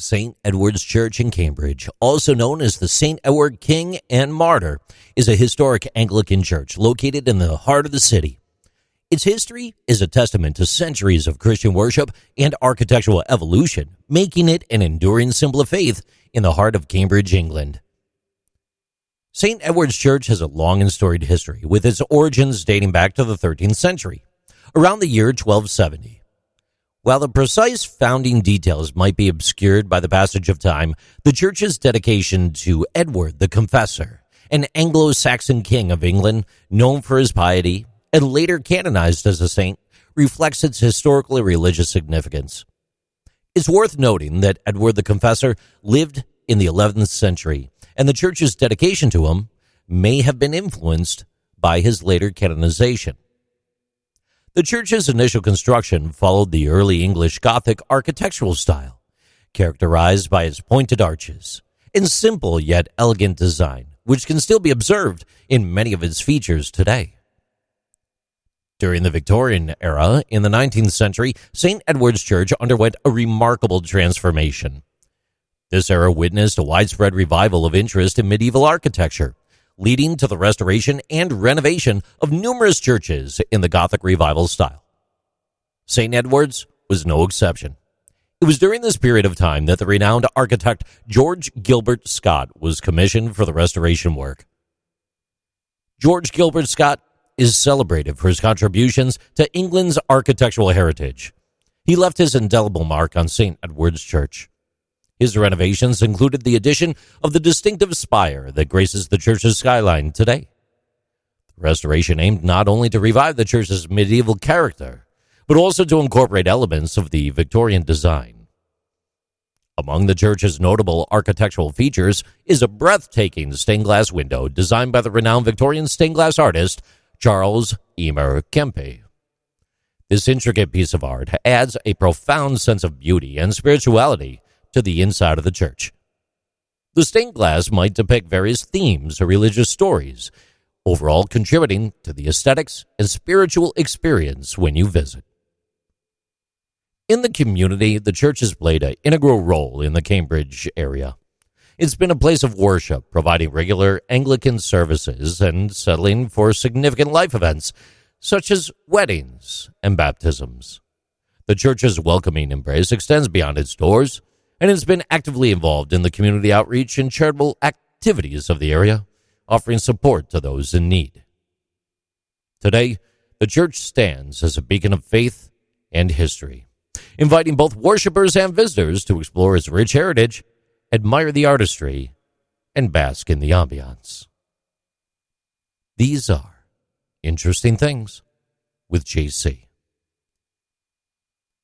St. Edward's Church in Cambridge, also known as the St. Edward King and Martyr, is a historic Anglican church located in the heart of the city. Its history is a testament to centuries of Christian worship and architectural evolution, making it an enduring symbol of faith in the heart of Cambridge, England. St. Edward's Church has a long and storied history, with its origins dating back to the 13th century, around the year 1270. While the precise founding details might be obscured by the passage of time, the church's dedication to Edward the Confessor, an Anglo Saxon king of England known for his piety and later canonized as a saint, reflects its historically religious significance. It's worth noting that Edward the Confessor lived in the 11th century, and the church's dedication to him may have been influenced by his later canonization. The church's initial construction followed the early English Gothic architectural style, characterized by its pointed arches and simple yet elegant design, which can still be observed in many of its features today. During the Victorian era in the 19th century, St. Edward's Church underwent a remarkable transformation. This era witnessed a widespread revival of interest in medieval architecture, leading to the restoration and renovation of numerous churches in the Gothic revival style. St. Edward's was no exception. It was during this period of time that the renowned architect George Gilbert Scott was commissioned for the restoration work. George Gilbert Scott is celebrated for his contributions to England's architectural heritage. He left his indelible mark on St. Edward's Church. His renovations included the addition of the distinctive spire that graces the church's skyline today. The restoration aimed not only to revive the church's medieval character, but also to incorporate elements of the Victorian design. Among the church's notable architectural features is a breathtaking stained glass window designed by the renowned Victorian stained glass artist Charles Eamer Kempe. This intricate piece of art adds a profound sense of beauty and spirituality to the inside of the church. The stained glass might depict various themes or religious stories, overall contributing to the aesthetics and spiritual experience when you visit. In the community, the church has played an integral role in the Cambridge area. It's been a place of worship, providing regular Anglican services and settling for significant life events such as weddings and baptisms. The church's welcoming embrace extends beyond its doors and has been actively involved in the community outreach and charitable activities of the area, offering support to those in need. Today, the church stands as a beacon of faith and history, inviting both worshippers and visitors to explore its rich heritage, admire the artistry, and bask in the ambiance. These are interesting things with JC.